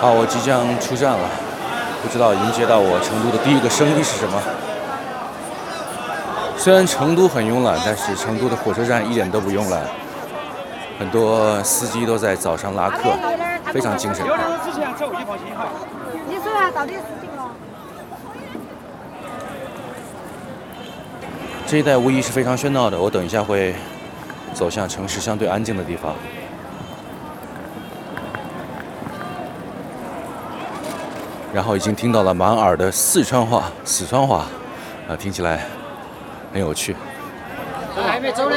好，我即将出站了，不知道迎接到我成都的第一个声音是什么。虽然成都很慵懒，但是成都的火车站一点都不慵懒，很多司机都在早上拉客，非常精神。有两个之前走，你放心哈。你说下到底是几个？这一带无疑是非常喧闹的，我等一下会走向城市相对安静的地方。然后已经听到了满耳的四川话、四川话，啊，听起来很有趣。还没走呢。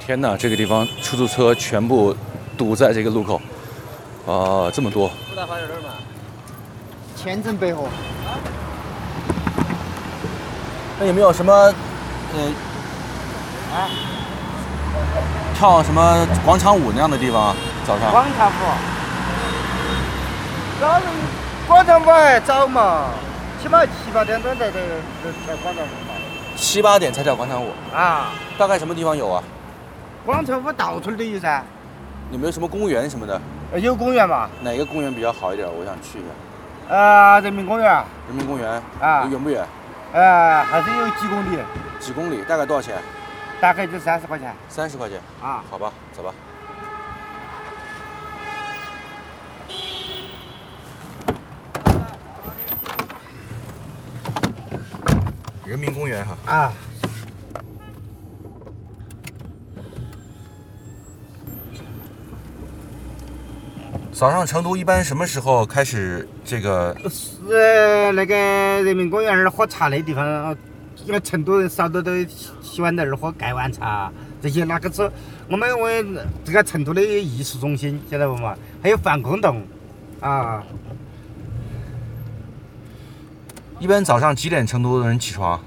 天哪，这个地方出租车全部堵在这个路口，啊，这么多。千城百货，那有没有什么，呃，啊，跳什么广场舞那样的地方啊？早上？广场舞，早上广场舞还早嘛，起码七八点钟在这这跳广场舞嘛。七八点才跳广场舞，啊，大概什么地方有啊？广场舞到处都有噻，有没有什么公园什么的？呃有公园嘛，哪个公园比较好一点？我想去一下。呃，人民公园，人民公园啊远不远？呃，还是有几公里，几公里？大概多少钱？大概就三十块钱。三十块钱。啊，好吧，走吧。人民公园哈，啊，早上成都一般什么时候开始这个？呃那个人民公园那儿喝茶那地方，因为成都人少多都喜欢在那儿喝盖碗茶，这些那个是我们我这个成都的艺术中心，晓得不嘛？还有防空洞，啊，一般早上几点成都人起床？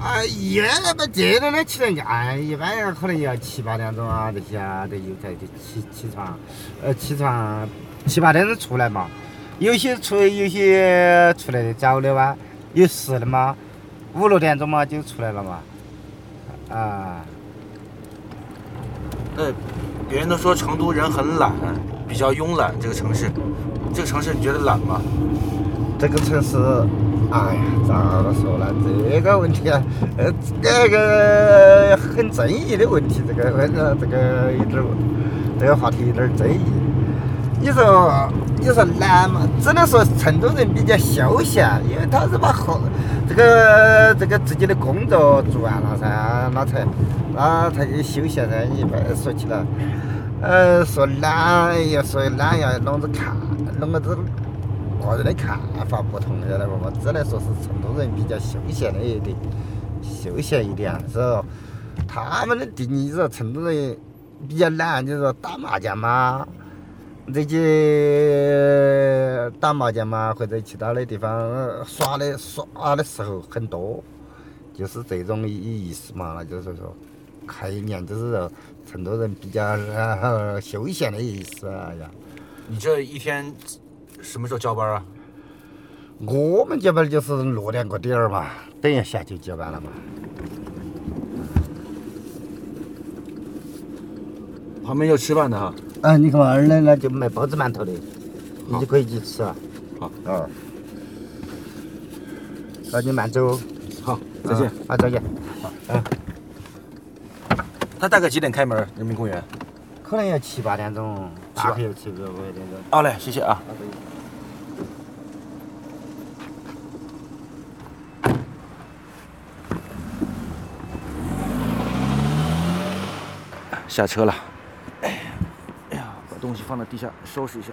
啊，一般那么这种的起来，哎，一般人可能要七八点钟啊，这些啊这有才就起起床，呃，起床七八点钟出来嘛。有些出有些出来的早的哇，有时的嘛，五六点钟嘛就出来了嘛。啊，那别人都说成都人很懒，比较慵懒。这个城市，这个城市你觉得懒吗？这个城市，哎呀，咋个说呢？这个问题啊，呃，这个很争议的问题，这个问呃这个有点儿，这个话题有点儿争议。你说，你说懒嘛？只能说成都人比较休闲，因为他是把后这个这个自己的工作做完了噻，那才那才去休闲噻。一般说起来，呃，说懒要说懒要啷子看，啷个子个人的看法不同，晓得不嘛？只能说是成都人比较休闲的一点，休闲一点，是吧？他们的定义是成都人比较懒，就是说打麻将嘛。这些打麻将嘛，或者其他的地方呃耍的耍的时候很多，就是这种意意思嘛。那就是说，开年就是说成都人比较呃休闲的意思哎呀。你这一天什么时候交班啊？我们这边就是六点过点儿嘛，等一下就交班了嘛。旁边有吃饭的哈。啊，你看嘛，那那就卖包子馒头的，你就可以去吃啊。好，啊。那你慢走。好，再见。啊，再见。他大概几点开门？人民公园？可能要七八点钟，大概要七八点钟。好嘞，谢谢啊。下车了。东西放在地下收拾一下。